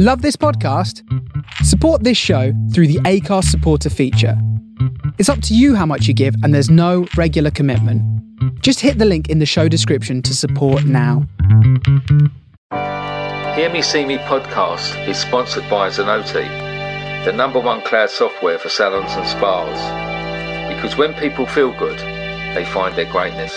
Love this podcast? Support this show through the Acast supporter feature. It's up to you how much you give, and there's no regular commitment. Just hit the link in the show description to support now. Hear Me See Me podcast is sponsored by Zenoti, the number one cloud software for salons and spas. Because when people feel good, they find their greatness.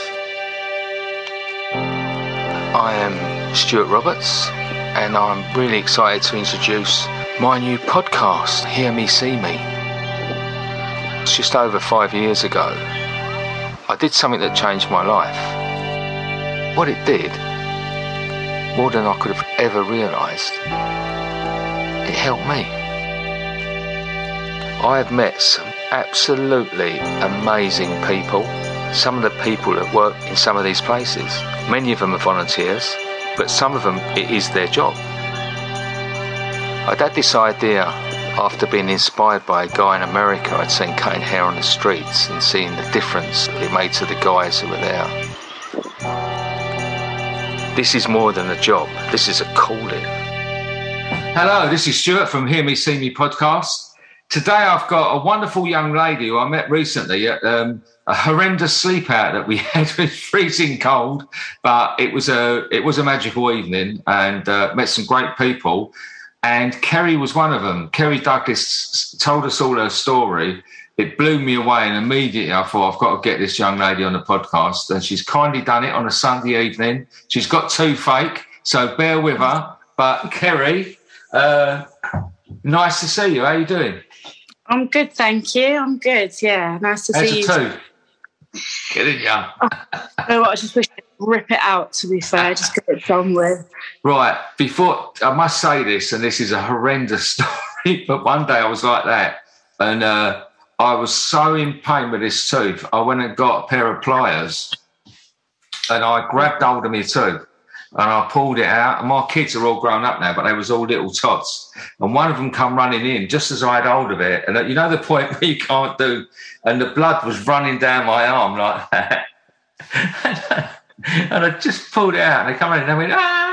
I am Stuart Roberts, and I'm really excited to introduce my new podcast, Hear Me See Me. It's just over five years ago. I did something that changed my life. What it did, more than I could have ever realised, it helped me. I have met some absolutely amazing people. Some of the people that work in some of these places, many of them are volunteers, but some of them it is their job. I'd had this idea after being inspired by a guy in America I'd seen cutting hair on the streets and seeing the difference it made to the guys who were there. This is more than a job, this is a calling. Hello, this is Stuart from Hear Me See Me podcast. Today I've got a wonderful young lady who I met recently at um, a horrendous sleep out that we had. It was freezing cold, but it was a it was a magical evening and uh, met some great people. And Kerry was one of them. Kerry Douglas told us all her story. It blew me away, and immediately I thought I've got to get this young lady on the podcast. And she's kindly done it on a Sunday evening. She's got toothache, so bear with her. But Kerry, uh, nice to see you. How are you doing? I'm good, thank you. I'm good. Yeah, nice to How's see you. tooth? Get it, yeah. You know what? I just wish I'd rip it out. To be fair, just get it done with. Right, before I must say this, and this is a horrendous story, but one day I was like that, and uh, I was so in pain with this tooth, I went and got a pair of pliers, and I grabbed hold of my tooth, and I pulled it out. And my kids are all grown up now, but they was all little tots, and one of them come running in just as I had hold of it, and you know the point where you can't do, and the blood was running down my arm like that. and I just pulled it out, and they come in, and I went, ah!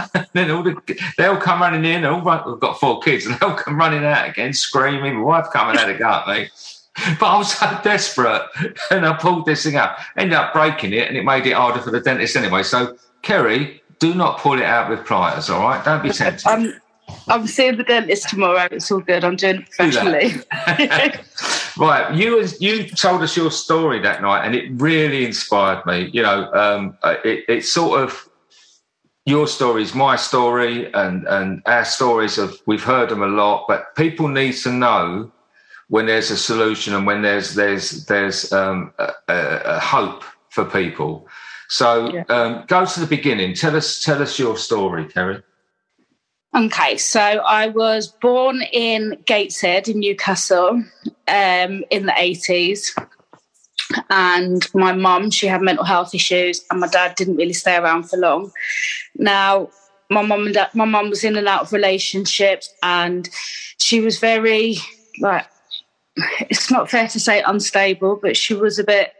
And then all the, they all come running in, all run, we've got four kids, and they all come running out again, screaming. My wife coming out of gut, me. But I was so desperate, and I pulled this thing out, ended up breaking it, and it made it harder for the dentist anyway. So, Kerry, do not pull it out with pliers, all right? Don't be tempted. I'm I'm seeing the dentist tomorrow. It's all good. I'm doing it Do professionally. right, you you told us your story that night, and it really inspired me. You know, um, uh, it, it's sort of your story is my story, and and our stories of we've heard them a lot, but people need to know when there's a solution and when there's there's there's um, a, a hope for people. So Yeah. um, go to the beginning. Tell us tell us your story, Kerry. Okay, so I was born in Gateshead in Newcastle um, in the 80s. And my mum, she had mental health issues, and my dad didn't really stay around for long. Now, my mum and dad, my mum was in and out of relationships, and she was very like it's not fair to say unstable, but she was a bit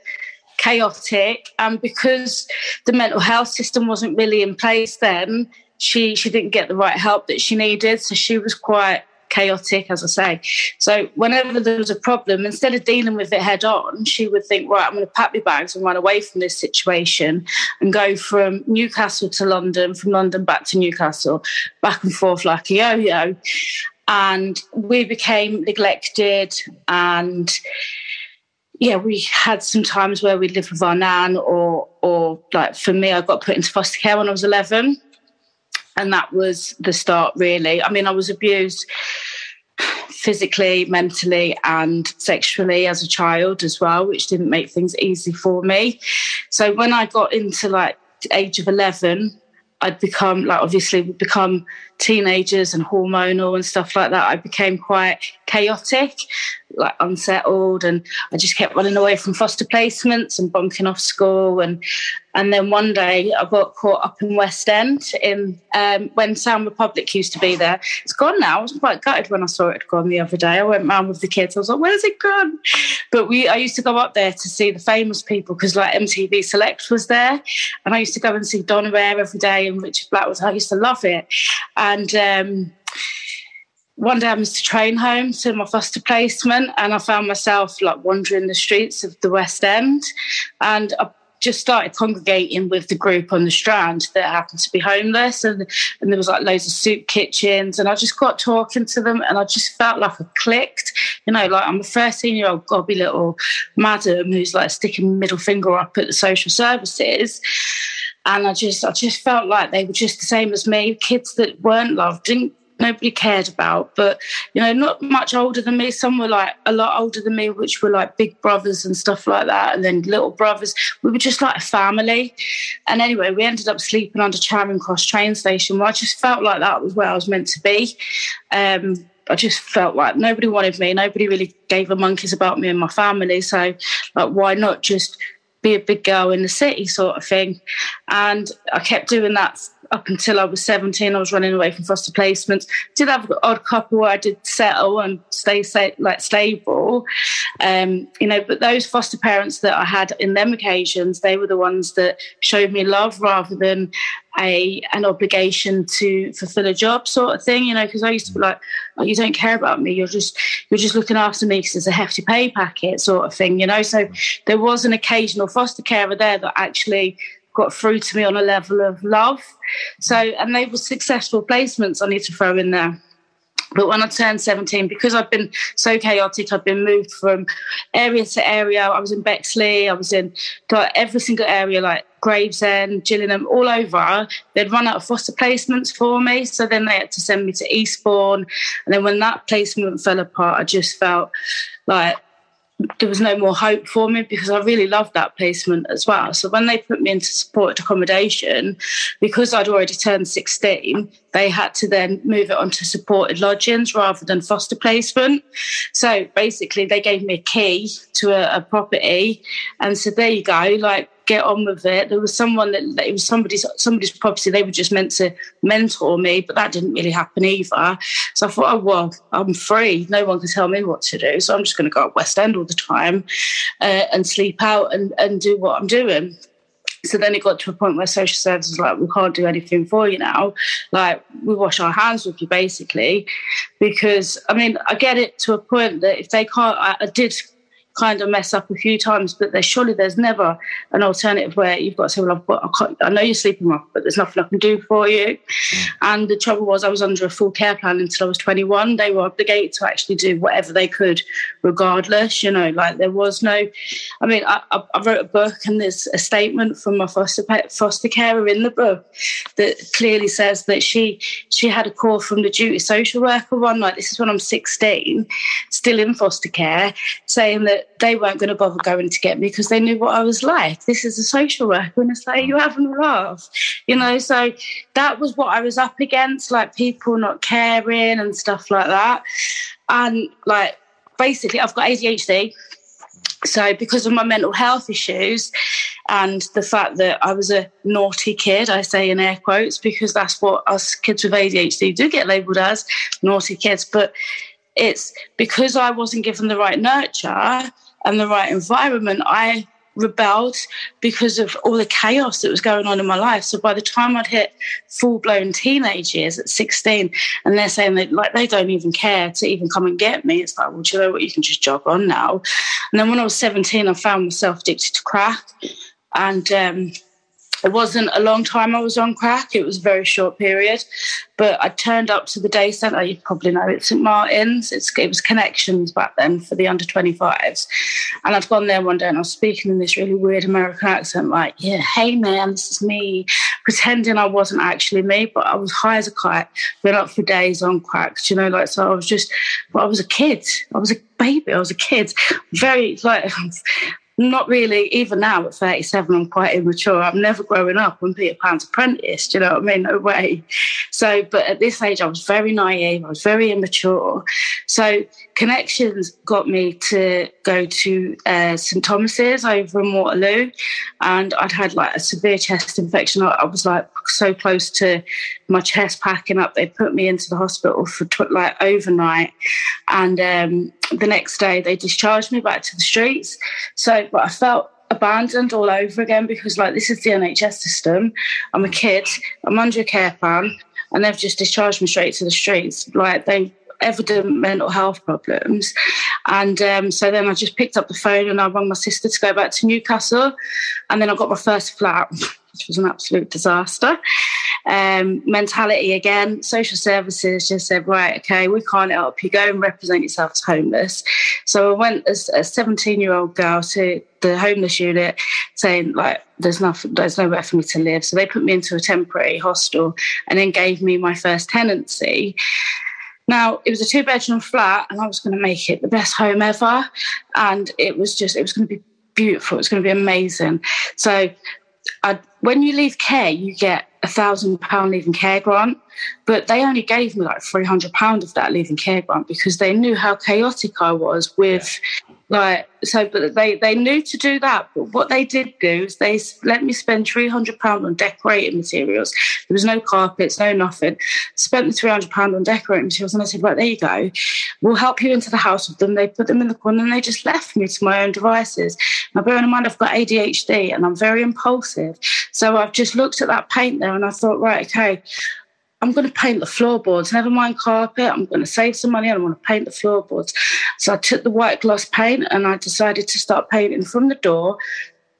chaotic. And because the mental health system wasn't really in place then, she she didn't get the right help that she needed. So she was quite chaotic, as I say. So whenever there was a problem, instead of dealing with it head on, she would think, right, I'm going to pack my bags and run away from this situation and go from Newcastle to London, from London back to Newcastle, back and forth like a yo-yo. And we became neglected and yeah, we had some times where we lived with our nan, or or like for me, I got put into foster care when I was eleven, and that was the start. Really, I mean, I was abused physically, mentally, and sexually as a child as well, which didn't make things easy for me. So when I got into like age of eleven, I'd become like obviously become teenagers and hormonal and stuff like that. I became quite chaotic, like unsettled, and I just kept running away from foster placements and bunking off school. And and then one day I got caught up in West End in um, when Sound Republic used to be there. It's gone now. I was quite gutted when I saw it gone the other day. I went round with the kids. I was like, "Where's it gone?" But we I used to go up there to see the famous people because like MTV Select was there, and I used to go and see Donna Air every day and Richard Blackwood. I used to love it, and. Um, one day I missed a train home to my foster placement, and I found myself like wandering the streets of the West End, and I just started congregating with the group on the Strand that happened to be homeless, and and there was like loads of soup kitchens, and I just got talking to them, and I just felt like I clicked, you know, like I'm a 13 year old gobby little madam who's like sticking middle finger up at the social services. And I just, I just felt like they were just the same as me. Kids that weren't loved, didn't nobody cared about. But you know, not much older than me. Some were like a lot older than me, which were like big brothers and stuff like that, and then little brothers. We were just like a family. And anyway, we ended up sleeping under Charing Cross train station. Where I just felt like that was where I was meant to be. Um, I just felt like nobody wanted me. Nobody really gave a monkeys about me and my family. So, like, why not just be a big girl in the city, sort of thing? And I kept doing that up until I was 17, I was running away from foster placements. Did have an odd couple where I did settle and stay like stable, um, you know. But those foster parents that I had in them occasions, they were the ones that showed me love rather than a an obligation to fulfill a job sort of thing, you know. Because I used to be like, oh, "You don't care about me. You're just you're just looking after me because it's a hefty pay packet, sort of thing, you know." So there was an occasional foster carer there that actually got through to me on a level of love. So, and they were successful placements, I need to throw in there. But when I turned 17, because I've been so chaotic, I've been moved from area to area. I was in Bexley, I was in got every single area, like Gravesend, Gillingham, all over. They'd run out of foster placements for me. So then they had to send me to Eastbourne. And then when that placement fell apart, I just felt like there was no more hope for me because I really loved that placement as well. So when they put me into supported accommodation, because I'd already turned 16, they had to then move it onto supported lodgings rather than foster placement. So basically, they gave me a key to a, a property and said, "There you go, like get on with it." There was someone that it was somebody's somebody's property. They were just meant to mentor me, but that didn't really happen either. So I thought, "Oh well, I'm free. No one can tell me what to do. So I'm just going to go at West End all the time uh, and sleep out and and do what I'm doing." So then it got to a point where social services was like, we can't do anything for you now. Like, we wash our hands with you, basically. Because, I mean, I get it to a point that if they can't, I, I did kind of mess up a few times, but there's surely there's never an alternative where you've got to say, well, i I, know you're sleeping rough, but there's nothing I can do for you. Mm. And the trouble was, I was under a full care plan until I was 21. They were obligated to actually do whatever they could, regardless. You know, like there was no. I mean, I, I wrote a book, and there's a statement from my foster foster carer in the book that clearly says that she she had a call from the duty social worker one night. This is when I'm 16, still in foster care, saying that they weren't going to bother going to get me because they knew what I was like. This is a social worker, and it's like you having a laugh, you know. So that was what I was up against, like people not caring and stuff like that. And like basically, I've got ADHD. So, because of my mental health issues and the fact that I was a naughty kid, I say in air quotes, because that's what us kids with ADHD do get labelled as naughty kids. But it's because I wasn't given the right nurture and the right environment, I rebelled because of all the chaos that was going on in my life. So by the time I'd hit full blown teenage years at 16, and they're saying that like they don't even care to even come and get me, it's like, well, you know what? You can just jog on now. And then when I was 17, I found myself addicted to crack. And um, it wasn't a long time I was on crack. It was a very short period. But I turned up to the day centre. You probably know it's St Martin's. It's, it was connections back then for the under 25s. And I'd gone there one day and I was speaking in this really weird American accent, like, yeah, hey man, this is me, pretending I wasn't actually me, but I was high as a kite, been up for days on crack. You know, like, so I was just, well, I was a kid. I was a baby. I was a kid. Very, like, not really, even now at 37, I'm quite immature. I'm never growing up. I'm Peter Pan's apprentice. Do you know what I mean? No way. So, but at this age, I was very naive. I was very immature. So, connections got me to go to uh, St Thomas's over in Waterloo, and I'd had like a severe chest infection. I was like so close to my chest packing up. They put me into the hospital for like overnight, and um, the next day they discharged me back to the streets. So, but I felt abandoned all over again because like this is the NHS system. I'm a kid. I'm under a care plan, and they've just discharged me straight to the streets. Like they evident mental health problems. And um, so then I just picked up the phone and I rang my sister to go back to Newcastle. And then I got my first flat, which was an absolute disaster. Um, mentality again, social services just said, right, okay, we can't help you. Go and represent yourself as homeless. So I went as a 17 year old girl to the homeless unit saying, like, there's nothing, there's nowhere for me to live. So they put me into a temporary hostel and then gave me my first tenancy. Now, it was a two bedroom flat, and I was going to make it the best home ever. And it was just, it was going to be beautiful. It was going to be amazing. So, I, when you leave care, you get a thousand pound leaving care grant, but they only gave me like three hundred pound of that leaving care grant because they knew how chaotic I was with yeah. Like so. But they they knew to do that. But what they did do is they let me spend three hundred pound on decorating materials. There was no carpets, no nothing. Spent the three hundred pound on decorating materials, and I said, right there you go. We'll help you into the house with them. They put them in the corner, and they just left me to my own devices. Now, bearing in mind, I've got ADHD and I'm very impulsive, so I've just looked at that paint there, and I thought, right, okay. I'm going to paint the floorboards, never mind carpet. I'm going to save some money and I'm going to paint the floorboards. So I took the white gloss paint and I decided to start painting from the door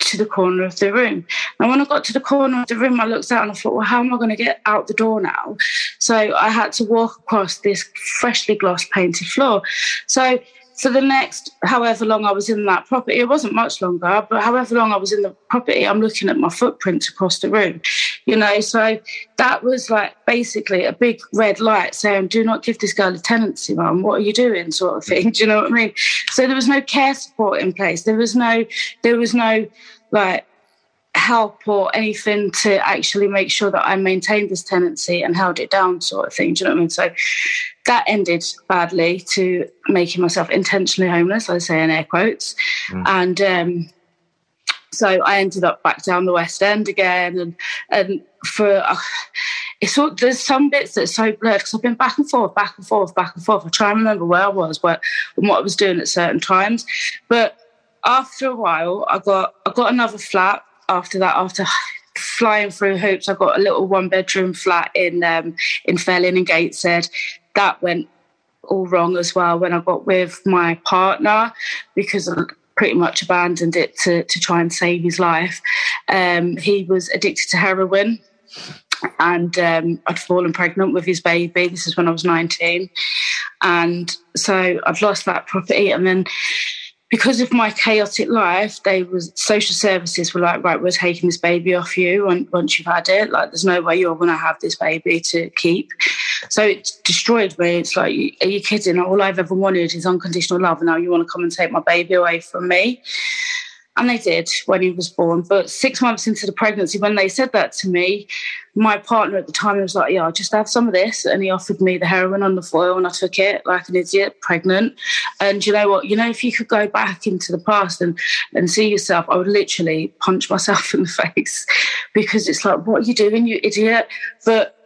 to the corner of the room. And when I got to the corner of the room, I looked out and I thought, well, how am I going to get out the door now? So I had to walk across this freshly gloss painted floor. So for the next however long I was in that property, it wasn't much longer, but however long I was in the property, I'm looking at my footprints across the room, you know. So that was like basically a big red light saying, do not give this girl a tenancy, mum. What are you doing? sort of thing. Do you know what I mean? So there was no care support in place. There was no, there was no like help or anything to actually make sure that I maintained this tenancy and held it down, sort of thing. Do you know what I mean? So that ended badly to making myself intentionally homeless, I say in air quotes. Mm. And um, so I ended up back down the West End again. And, and for, uh, it's all, there's some bits that's so blurred because I've been back and forth, back and forth, back and forth. I try and remember where I was, what, and what I was doing at certain times. But after a while, I got I got another flat. After that, after flying through hoops, I got a little one bedroom flat in um, in Felling and Gateshead that went all wrong as well when I got with my partner because I pretty much abandoned it to, to try and save his life. Um, he was addicted to heroin and um, I'd fallen pregnant with his baby. This is when I was 19. And so I'd lost that property and then because of my chaotic life, they was social services were like, right, we're taking this baby off you once you've had it. Like, there's no way you're going to have this baby to keep. So it destroyed me. It's like, are you kidding? All I've ever wanted is unconditional love, and now you want to come and take my baby away from me. And they did when he was born. But six months into the pregnancy, when they said that to me, my partner at the time was like, Yeah, I'll just have some of this. And he offered me the heroin on the foil, and I took it like an idiot, pregnant. And you know what? You know, if you could go back into the past and, and see yourself, I would literally punch myself in the face because it's like, What are you doing, you idiot? But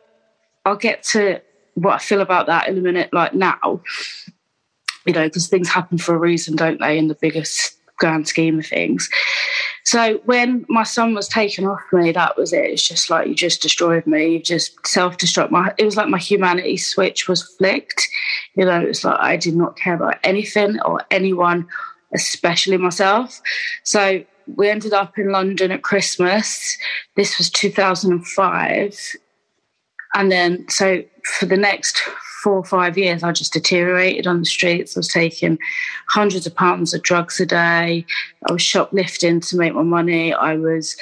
I'll get to what I feel about that in a minute, like now, you know, because things happen for a reason, don't they, in the biggest grand scheme of things. So when my son was taken off me, that was it. It's just like you just destroyed me. You just self-destruct my. It was like my humanity switch was flicked. You know, it's like I did not care about anything or anyone, especially myself. So we ended up in London at Christmas. This was 2005. And then, so for the next four or five years, I just deteriorated on the streets. I was taking hundreds of pounds of drugs a day. I was shoplifting to make my money. I was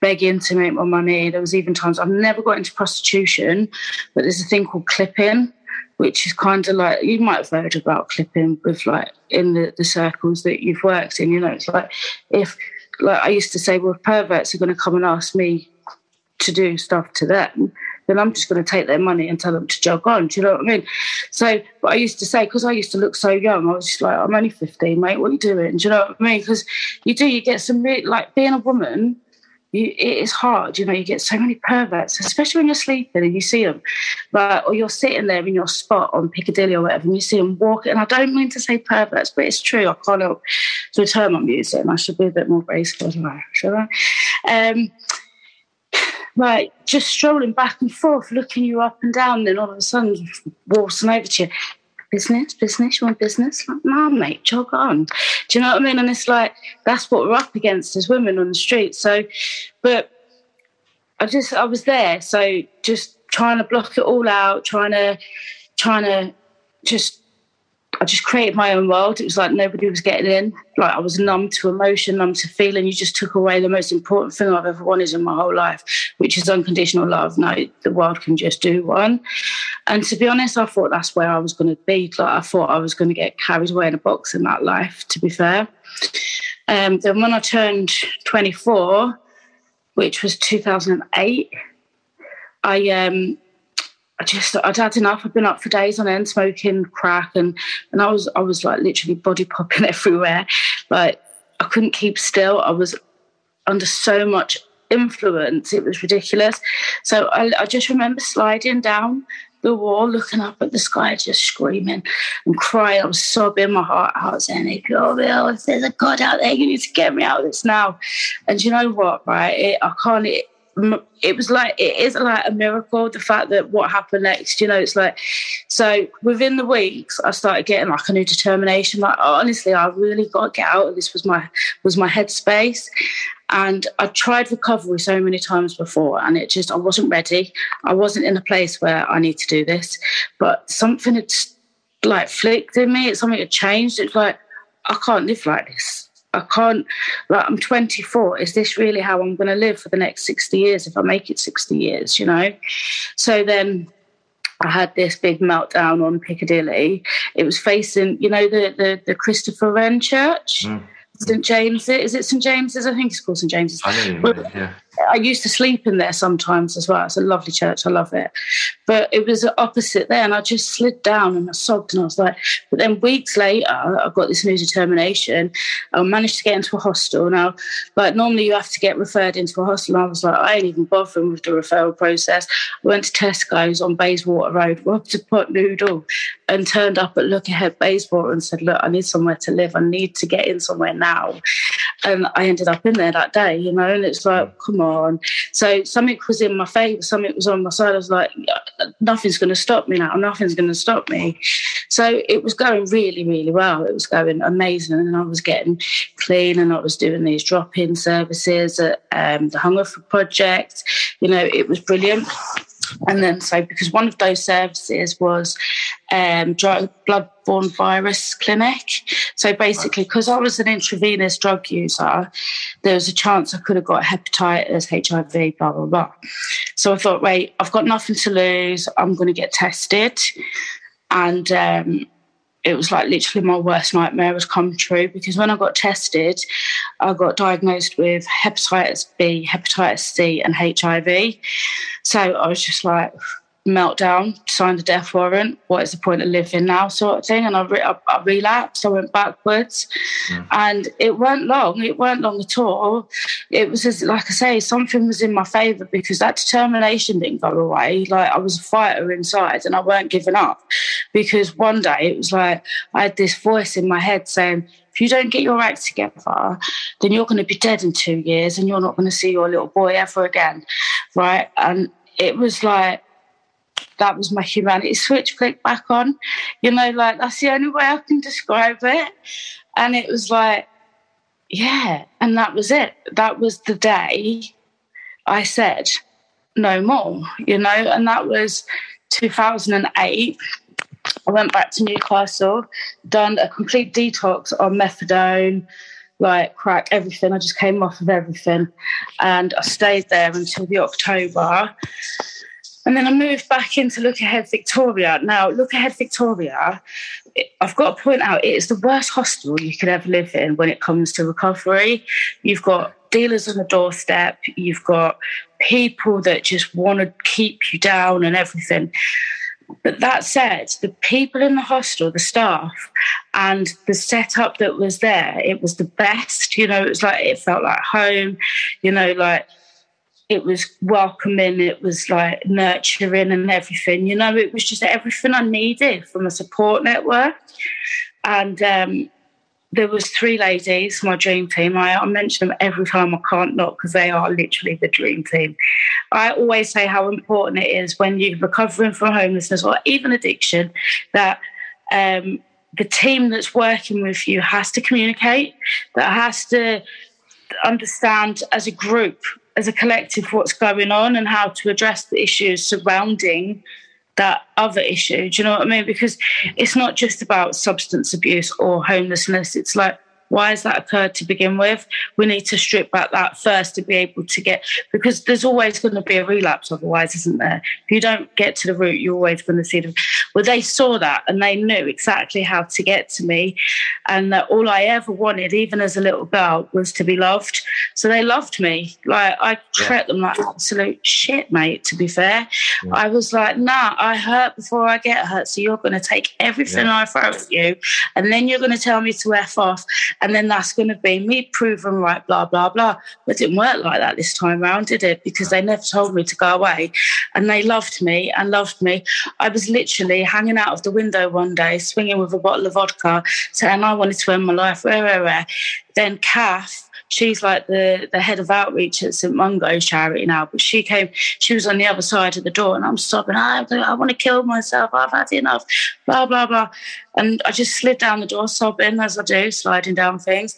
begging to make my money. There was even times I've never got into prostitution, but there's a thing called clipping, which is kind of like you might have heard about clipping with like in the, the circles that you've worked in. You know, it's like if like I used to say, well, perverts are going to come and ask me to do stuff to them then I'm just going to take their money and tell them to jog on. Do you know what I mean? So, but I used to say, because I used to look so young, I was just like, I'm only 15, mate. What are you doing? Do you know what I mean? Because you do, you get some, re- like being a woman, you, it is hard. You know, you get so many perverts, especially when you're sleeping and you see them, but or you're sitting there in your spot on Piccadilly or whatever, and you see them walking. And I don't mean to say perverts, but it's true. I can't help the term I'm using. I should be a bit more graceful, should I? Um, like just strolling back and forth, looking you up and down, then all of a sudden waltzing over to you. business, business, you want business? Like, no, mate, jog on. Do you know what I mean? And it's like, that's what we're up against as women on the street. So, but I just, I was there. So just trying to block it all out, trying to, trying to just I just created my own world. It was like nobody was getting in. Like I was numb to emotion, numb to feeling. You just took away the most important thing I've ever wanted in my whole life, which is unconditional love. Now the world can just do one. And to be honest, I thought that's where I was going to be. Like I thought I was going to get carried away in a box in that life. To be fair, um, then when I turned 24, which was 2008, I um, I just I'd had enough. I'd been up for days on end smoking crack and and I was I was like literally body popping everywhere. Like I couldn't keep still. I was under so much influence. It was ridiculous. So I, I just remember sliding down the wall, looking up at the sky, just screaming and crying. I was sobbing my heart out, saying, "If you're real, if there's a God out there, you need to get me out of this now." And you know what? Right? It, I can't. It, it was like it is like a miracle the fact that what happened next you know it's like so within the weeks i started getting like a new determination like honestly i really got to get out of this was my was my headspace. And i tried recovery so many times before and it just i wasn't ready. I wasn't in a place where i need to do this. But something had like flicked in me it's something had changed. It's like i can't live like this I can't, like, I'm 24. Is this really how I'm going to live for the next 60 years if I make it 60 years, you know? So then I had this big meltdown on Piccadilly. It was facing, you know, the, the, the Christopher Wren Church. Mm. St James. Is it St James's? I think it's called St James's. I know, well, yeah. I used to sleep in there sometimes as well. It's a lovely church. I love it. But it was opposite there, and I just slid down and I sobbed, and I was like. But then weeks later, I got this new determination. I managed to get into a hostel. Now, like normally you have to get referred into a hostel. And I was like, I ain't even bothering with the referral process. I went to Tesco's on Bayswater Road, robbed a pot noodle, and turned up at Look Ahead Bayswater and said, "Look, I need somewhere to live. I need to get in somewhere now." And I ended up in there that day, you know. And it's like, mm. come on. So something was in my favour, something was on my side. I was like, nothing's going to stop me now. Nothing's going to stop me. So it was going really, really well. It was going amazing, and I was getting clean, and I was doing these drop-in services at um, the Hungerford Project. You know, it was brilliant. And then, so because one of those services was um, drug, bloodborne virus clinic. So basically, because I was an intravenous drug user, there was a chance I could have got hepatitis, HIV, blah, blah, blah. So I thought, wait, I've got nothing to lose. I'm going to get tested. And um, it was like literally my worst nightmare has come true because when I got tested, I got diagnosed with hepatitis B, hepatitis C, and HIV. So I was just like, meltdown, signed a death warrant. What is the point of living now, sort of thing? And I, re- I, I relapsed. I went backwards, mm. and it weren't long. It weren't long at all. It was just like I say, something was in my favour because that determination didn't go away. Like I was a fighter inside, and I weren't giving up. Because one day it was like I had this voice in my head saying. If you don't get your act together, then you're going to be dead in two years and you're not going to see your little boy ever again. Right. And it was like, that was my humanity switch flick back on. You know, like that's the only way I can describe it. And it was like, yeah, and that was it. That was the day I said no more, you know, and that was 2008. I went back to Newcastle, done a complete detox on methadone, like crack, everything. I just came off of everything. And I stayed there until the October. And then I moved back into Look Ahead Victoria. Now, Look Ahead Victoria, I've got to point out, it is the worst hostel you could ever live in when it comes to recovery. You've got dealers on the doorstep, you've got people that just want to keep you down and everything. But that said, the people in the hostel, the staff, and the setup that was there, it was the best. You know, it was like, it felt like home, you know, like it was welcoming, it was like nurturing and everything. You know, it was just everything I needed from a support network. And um, there was three ladies, my dream team. I, I mention them every time I can't not because they are literally the dream team. I always say how important it is when you're recovering from homelessness or even addiction that um, the team that's working with you has to communicate, that has to understand as a group, as a collective, what's going on and how to address the issues surrounding that other issue. Do you know what I mean? Because it's not just about substance abuse or homelessness. It's like why has that occurred to begin with? We need to strip back that first to be able to get, because there's always going to be a relapse otherwise, isn't there? If you don't get to the root, you're always going to see them. Well, they saw that and they knew exactly how to get to me. And that all I ever wanted, even as a little girl, was to be loved. So they loved me. Like I treat them like absolute shit, mate, to be fair. Yeah. I was like, nah, I hurt before I get hurt. So you're going to take everything yeah. I throw at you and then you're going to tell me to F off and then that's going to be me proven right, blah, blah, blah. But it didn't work like that this time around, did it? Because they never told me to go away. And they loved me and loved me. I was literally hanging out of the window one day, swinging with a bottle of vodka, saying I wanted to end my life. Then Kath, she's like the the head of outreach at St Mungo charity now. But she came, she was on the other side of the door, and I'm sobbing. I, I want to kill myself. I've had enough. Blah blah blah. And I just slid down the door, sobbing as I do, sliding down things.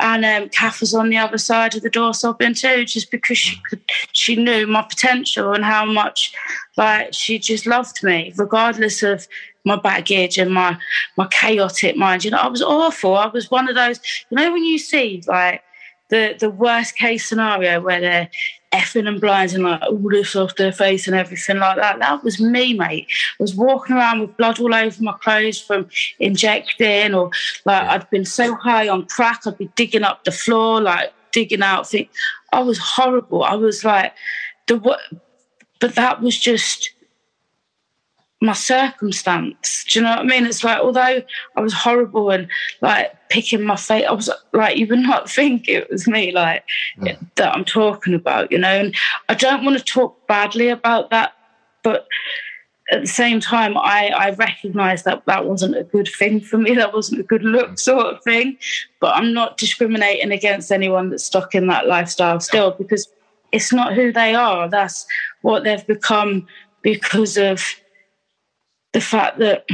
And um, Kath was on the other side of the door, sobbing too, just because she could, she knew my potential and how much, like, she just loved me, regardless of my baggage and my my chaotic mind. You know, I was awful. I was one of those. You know, when you see like the the worst case scenario where they're effing and blinding like all this off their face and everything like that. That was me, mate. I was walking around with blood all over my clothes from injecting, or like yeah. I'd been so high on crack, I'd be digging up the floor, like digging out things. I was horrible. I was like the what, but that was just my circumstance. Do you know what I mean? It's like, although I was horrible and like picking my face, I was like, you would not think it was me, like yeah. that I'm talking about, you know. And I don't want to talk badly about that, but at the same time, I, I recognize that that wasn't a good thing for me. That wasn't a good look, mm. sort of thing. But I'm not discriminating against anyone that's stuck in that lifestyle still because it's not who they are. That's what they've become because of the fact that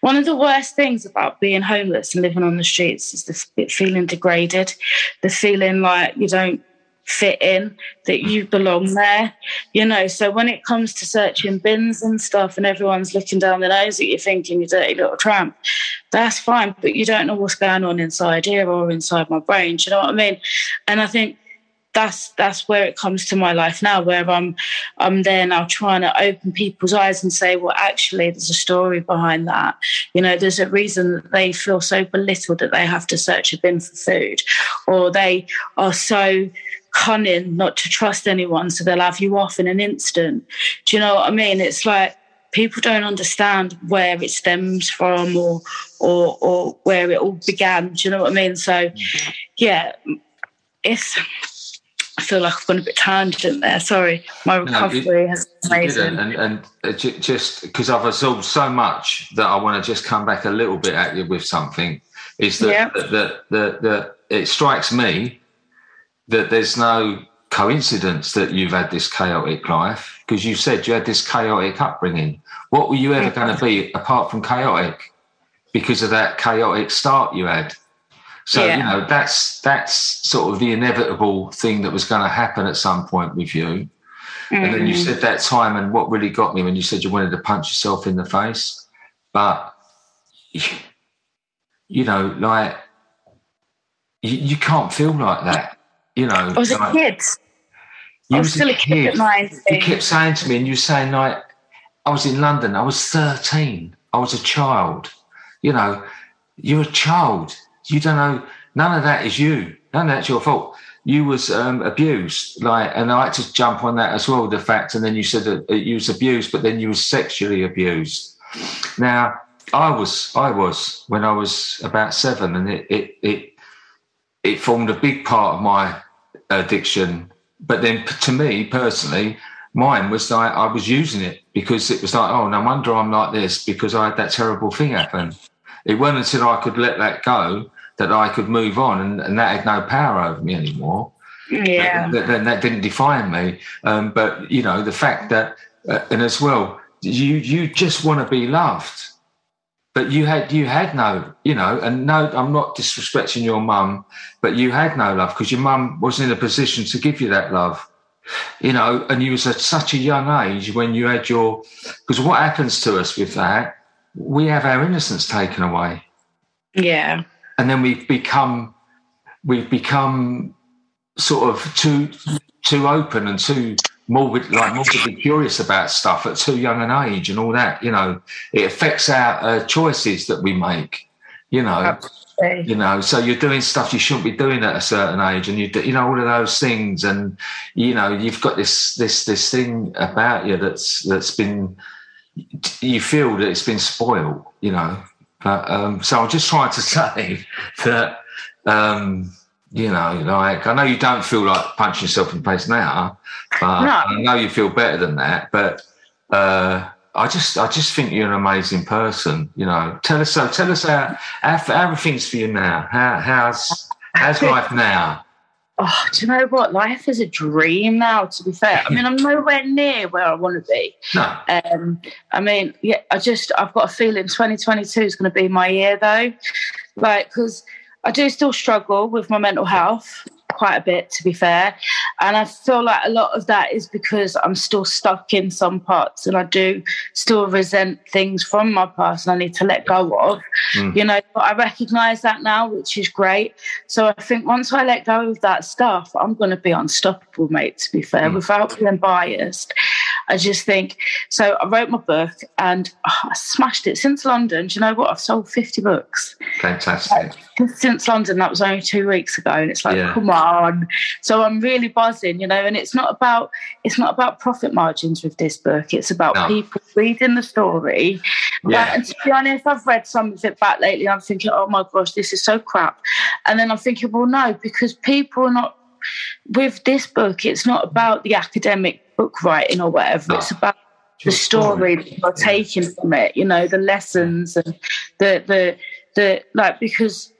one of the worst things about being homeless and living on the streets is the feeling degraded, the feeling like you don't fit in, that you belong mm. there. You know, so when it comes to searching bins and stuff and everyone's looking down the nose at you thinking you're dirty little tramp, that's fine, but you don't know what's going on inside here or inside my brain. Do you know what I mean? And I think that's that's where it comes to my life now where i'm i'm there now trying to open people's eyes and say well actually there's a story behind that. You know there's a reason that they feel so belittled that they have to search a bin for food or they are so cunning not to trust anyone so they'll have you off in an instant. Do you know what i mean? It's like people don't understand where it stems from or or or where it all began. Do you know what i mean? So mm-hmm. yeah it's I feel like I've gone a bit tangent there. Sorry, my recovery no, has been amazing. And, and uh, just because I've absorbed so much that I want to just come back a little bit at you with something is that yeah. that, that, that, that it strikes me that there's no coincidence that you've had this chaotic life because you said you had this chaotic upbringing. What were you ever going to be apart from chaotic because of that chaotic start you had? So yeah. you know that's that's sort of the inevitable thing that was going to happen at some point with you. Mm. And then you mm. said that time, and what really got me when you said you wanted to punch yourself in the face, but you know, like you, you can't feel like that. You know, I was like, a kid. You I was, was still a kid. kid at. You kept saying to me, and you were saying like, I was in London. I was thirteen. I was a child. You know, you're a child you don't know. None of that is you. None of that's your fault. You was um, abused, like, and I had to jump on that as well. The fact, and then you said that you was abused, but then you was sexually abused. Now, I was, I was when I was about seven, and it, it, it, it formed a big part of my addiction. But then, to me personally, mine was like I was using it because it was like, oh, no wonder I'm like this because I had that terrible thing happen. It wasn't until I could let that go that I could move on, and, and that had no power over me anymore. Yeah, then that, that, didn't define me. Um, but you know, the fact that, uh, and as well, you you just want to be loved. but you had you had no, you know, and no, I'm not disrespecting your mum, but you had no love because your mum wasn't in a position to give you that love, you know, and you was at such a young age when you had your because what happens to us with that, we have our innocence taken away, Yeah. And then we've become we've become sort of too too open and too morbid like morbidly curious about stuff at too young an age and all that you know. It affects our uh, choices that we make you know. Absolutely. you know so you're doing stuff you shouldn't be doing at a certain age and you do, you know all of those things and you know you've got this this this thing about you that's that's been you feel that it's been spoiled you know but um so i'm just trying to say that um you know like i know you don't feel like punching yourself in the face now but No. i know you feel better than that but uh I just, I just think you're an amazing person. You know, tell us so. Tell us how, how, how everything's for you now. How, how's, how's life now? Oh, do you know what? Life is a dream now, to be fair. I mean, I'm nowhere near where I want to be. No, Um, I mean, yeah, I just, I've got a feeling 2022 is going to be my year though. Like, because I do still struggle with my mental health quite a bit, to be fair. And I feel like a lot of that is because I'm still stuck in some parts and I do still resent things from my past and I need to let go of. Mm. You know, but I recognize that now, which is great. So I think once I let go of that stuff, I'm going to be unstoppable, mate, to be fair, Mm. without being biased. I just think so. I wrote my book and oh, I smashed it since London. Do you know what? I've sold 50 books fantastic. since London. That was only two weeks ago, and it's like, Yeah. come on. So I'm really buzzing, you know. And it's not about it's not about profit margins with this book. It's about No. people reading the story. Yeah. Like, and to be honest, I've read some of it back lately. I'm thinking, oh my gosh, this is so crap. And then I'm thinking, well, no, because people are not with this book. It's not about the academic book writing or whatever. It's about the story that you're taking from it, you know, the lessons and the the the like because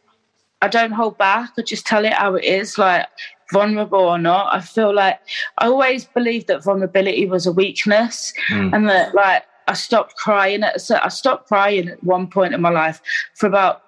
I don't hold back, I just tell it how it is, like vulnerable or not. I feel like I always believed that vulnerability was a weakness Mm. and that like I stopped crying at so I stopped crying at one point in my life for about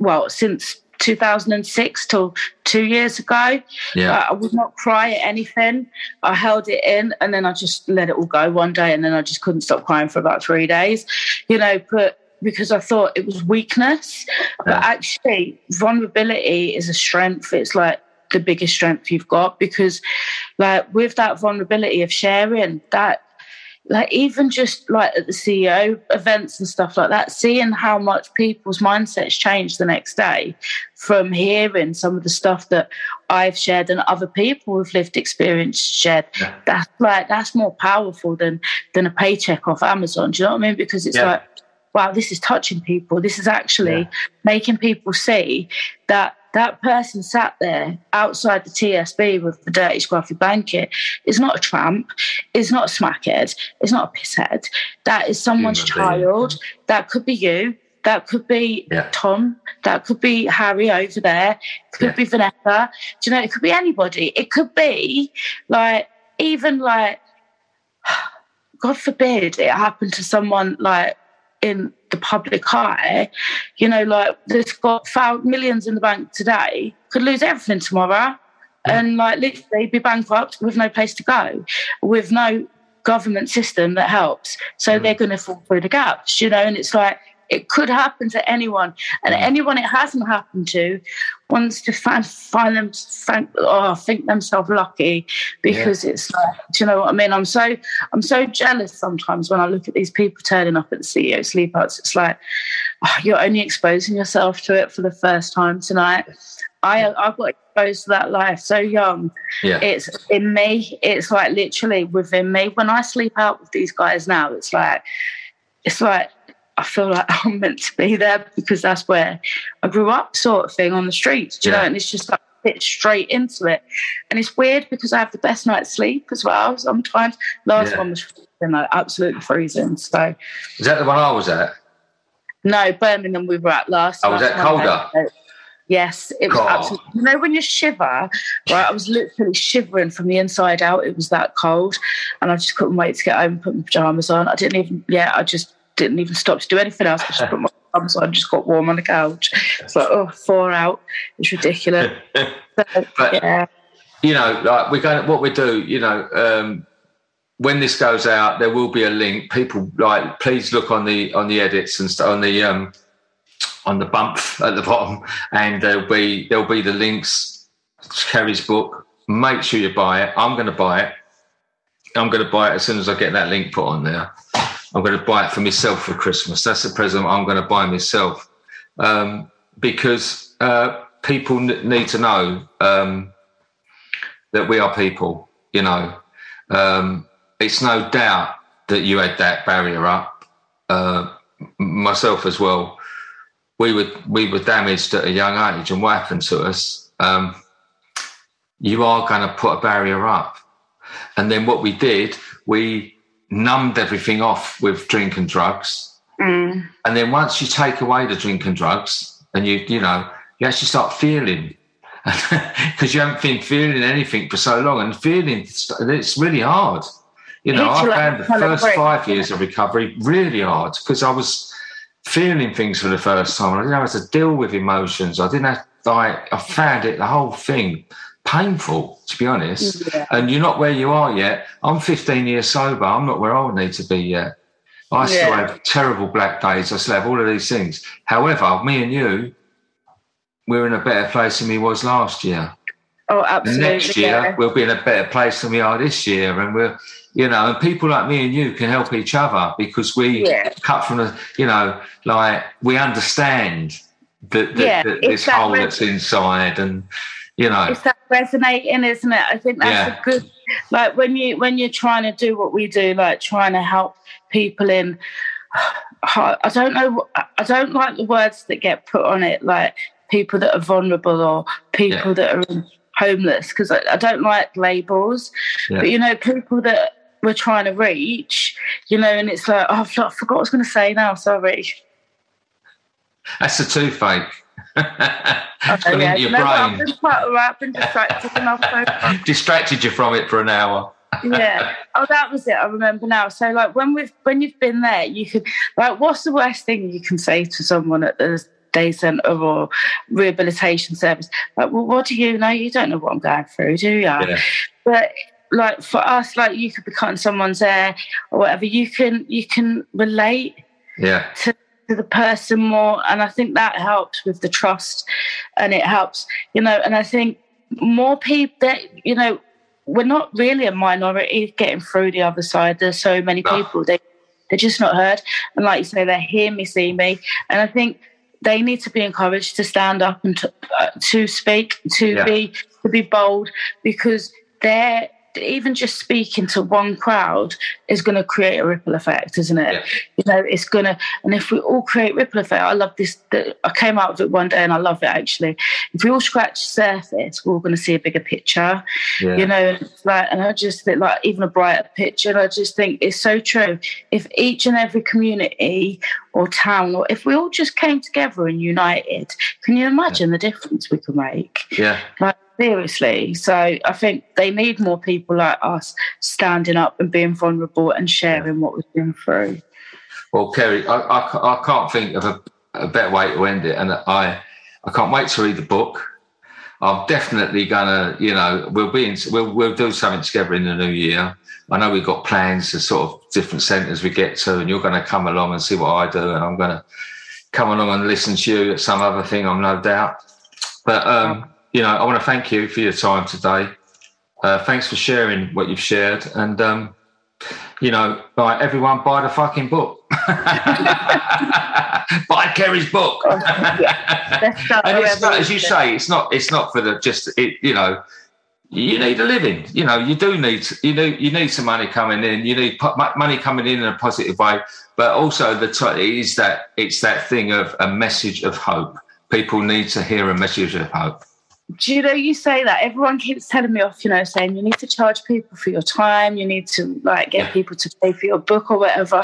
well, since 2006 till two years ago. Yeah, I, I would not cry at anything. I held it in and then I just let it all go one day and then I just couldn't stop crying for about three days, you know, but because I thought it was weakness. But actually, vulnerability is a strength. It's like the biggest strength you've got because, like, with that vulnerability of sharing, that like even just like at the CEO events and stuff like that, seeing how much people's mindsets change the next day from hearing some of the stuff that I've shared and other people with lived experience shared, Yeah. that's like that's more powerful than than a paycheck off Amazon. Do you know what I mean? Because it's Yeah. like, wow, this is touching people. This is actually Yeah. making people see that that person sat there outside the TSB with the dirty, scruffy blanket is not a tramp, is not a smackhead, is not a pisshead. That is someone's child. That could be you. That could be Yeah. Tom. That could be Harry over there. Could Yeah. be Vanessa. Do you know? It could be anybody. It could be like even like God forbid it happened to someone like in the public eye, you know, like that's got found millions in the bank today, could lose everything tomorrow and like literally be bankrupt with no place to go, with no government system that helps. So Mm. they're going to fall through the gaps, you know, and it's like, it could happen to anyone, and Mm. anyone it hasn't happened to wants to find find them find, oh, think themselves lucky because it's like, do you know what I mean? I'm so I'm so jealous sometimes when I look at these people turning up at the CEO sleepouts. It's like oh, you're only exposing yourself to it for the first time tonight. I I got exposed to that life so young. yeah, It's in me. It's like literally within me. When I sleep out with these guys now, it's like it's like I feel like I'm meant to be there because that's where I grew up, sort of thing, on the streets. Do you Yeah. know? And it's just like fit straight into it. And it's weird because I have the best night's sleep as well. Sometimes last Yeah. one was freezing, like absolutely freezing. So is that the one I was at? no, Birmingham we were at last. Oh, was that colder? Yes, it was God. absolutely. You know when you shiver, right? I was literally shivering from the inside out. It was that cold, and I just couldn't wait to get home and put my pajamas on. I didn't even, yeah, I just didn't even stop to do anything else. I just put my so I just got warm on the couch. It's like, oh, four out. It's ridiculous. but, yeah. You know, like we're going, what we do, you know, um, when this goes out, there will be a link. People like, please look on the on the edits and st- on the um, on the bump at the bottom, and there'll be there'll be the links to Kerry's book. Make sure you buy it. I'm going to buy it. I'm going to buy it as soon as I get that link put on there. I'm going to buy it for myself for Christmas. That's the present I'm going to buy myself um, because uh, people n- need to know um, that we are people. You know, um, it's no doubt that you had that barrier up. Uh, myself as well. We were we were damaged at a young age, and what happened to us? Um, you are going to put a barrier up, and then what we did, we numbed everything off with drink and drugs. Mm. And then once you take away the drink and drugs, and you you know you actually start feeling because you haven't been feeling anything for so long, and feeling it's really hard. You know, I found the first five years of recovery really hard because I was feeling things for the first time. I didn't know how to deal with emotions. I didn't have like I found it the whole thing painful to be honest. Yeah. And you're not where you are yet. I'm 15 years sober. I'm not where I would need to be yet. I yeah. still have terrible black days. I still have all of these things. However, me and you, we're in a better place than we was last year. Oh, absolutely. And next year, yeah. we'll be in a better place than we are this year. And we're, you know, and people like me and you can help each other because we yeah. cut from the, you know, like we understand that, yeah, this hole that's inside and, you know. It's that resonating, isn't it? I think that's yeah. a good, like when you, when you're trying to do what we do, like trying to help people in, I don't know, I don't like the words that get put on it, like people that are vulnerable or people yeah. that are homeless because I, I, don't like labels. Yeah. But you know, people that we're trying to reach, you know, and it's like, oh, I forgot what I was going to say now. Sorry. That's a toothache. okay, yeah. your no, brain. I've been all right. I've been distracted enough. distracted you from it for an hour. yeah. Oh, that was it. I remember now. So, like, when we've when you've been there, you could like, what's the worst thing you can say to someone at the day centre or rehabilitation service. Like, well, what do you know? You don't know what I'm going through, do you? Yeah. But like for us, like you could become someone's there or whatever. You can you can relate. Yeah. To, to the person more, and I think that helps with the trust, and it helps, you know. And I think more people that you know we're not really a minority getting through the other side. There's so many no. people they they're just not heard, and like you say, they hear me, see me, and I think they need to be encouraged to stand up and to, uh, to speak, to yeah. be to be bold, because they're even just speaking to one crowd is going to create a ripple effect, isn't it? Yeah. You know, it's going to, and if we all create ripple effect, I love this. The, I came out of it one day and I love it actually. If we all scratch the surface, we're all going to see a bigger picture. Yeah. You know, like, and I just think like even a brighter picture. And I just think it's so true. If each and every community or town, or if we all just came together and united, can you imagine yeah. the difference we could make? Yeah. Like, Seriously. So I think they need more people like us standing up and being vulnerable and sharing what we've been through. Well, Kerry, I, I, I can't think of a, a, better way to end it. And I, I can't wait to read the book. I'm definitely gonna, you know, we'll be in, we'll we'll do something together in the new year. I know we've got plans to sort of different centres we get to, and you're going to come along and see what I do, and I'm going to come along and listen to you at some other thing. I'm no doubt. But um, you know, I want to thank you for your time today. Uh, thanks for sharing what you've shared. And, um, you know, buy everyone buy the fucking book. buy Kerry's book. Oh, yeah. and it's not, as you say, it's not, it's not for the just, it, you know, you need a living. You know, you do need, you know, you need some money coming in. You need money coming in in a positive way, but also the t- is that it's that thing of a message of hope. People need to hear a message of hope do you know you say that everyone keeps telling me off you know saying you need to charge people for your time you need to like get people to pay for your book or whatever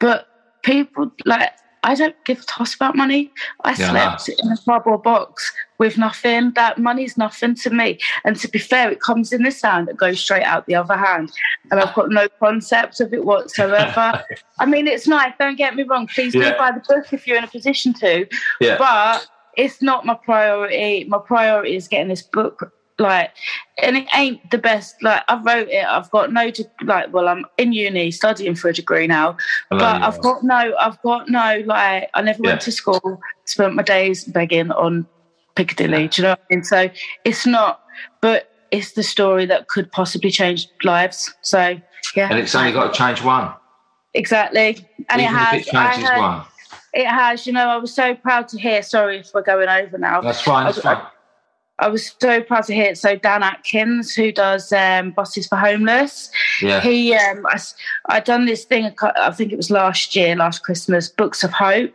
but people like I don't give a toss about money. I yeah, slept in a cardboard box with nothing. That money's nothing to me. And to be fair, it comes in this hand that goes straight out the other hand. And I've got no concept of it whatsoever. I mean, it's nice. Don't get me wrong. Please yeah. do buy the book if you're in a position to. Yeah. But it's not my priority. My priority is getting this book like and it ain't the best like i wrote it i've got no de- like well i'm in uni studying for a degree now but i've got no i've got no like i never yeah. went to school spent my days begging on piccadilly yeah. do you know what i mean so it's not but it's the story that could possibly change lives so yeah and it's only got to change one exactly and Even it has it changes had, one it has you know i was so proud to hear sorry if we're going over now. That's fine that's fine. I was so proud to hear it. So Dan Atkins, who does um, buses for homeless, yeah. he um, I, I done this thing. I think it was last year, last Christmas, books of hope,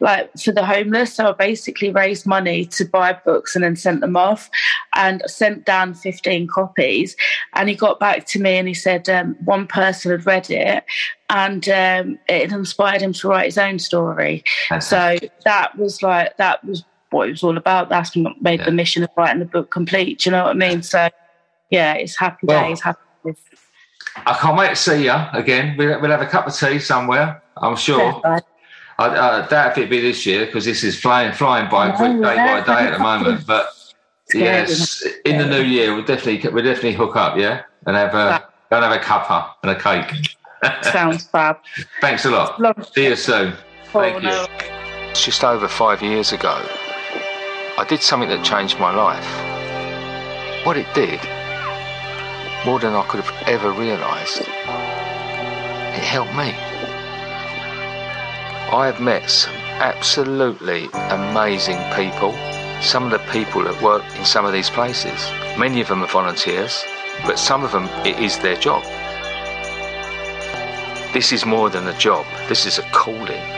like for the homeless. So I basically raised money to buy books and then sent them off, and sent Dan fifteen copies. And he got back to me and he said um, one person had read it and um, it inspired him to write his own story. So that was like that was what it was all about. That's what made yeah. the mission of writing the book complete. Do you know what I mean? So, yeah, it's happy well, days, happy days. I can't wait to see you again. We'll, we'll have a cup of tea somewhere, I'm sure. I, I doubt if it'd be this year because this is flying flying by no, day yeah. by day at the moment. But yes, in the new year we'll definitely we'll definitely hook up, yeah, and have a and have a cuppa and a cake. Sounds fab. Thanks a lot. Love See you soon. Oh, Thank no. you. It's just over five years ago. I did something that changed my life. What it did, more than I could have ever realised, it helped me. I have met some absolutely amazing people. Some of the people that work in some of these places, many of them are volunteers, but some of them it is their job. This is more than a job, this is a calling.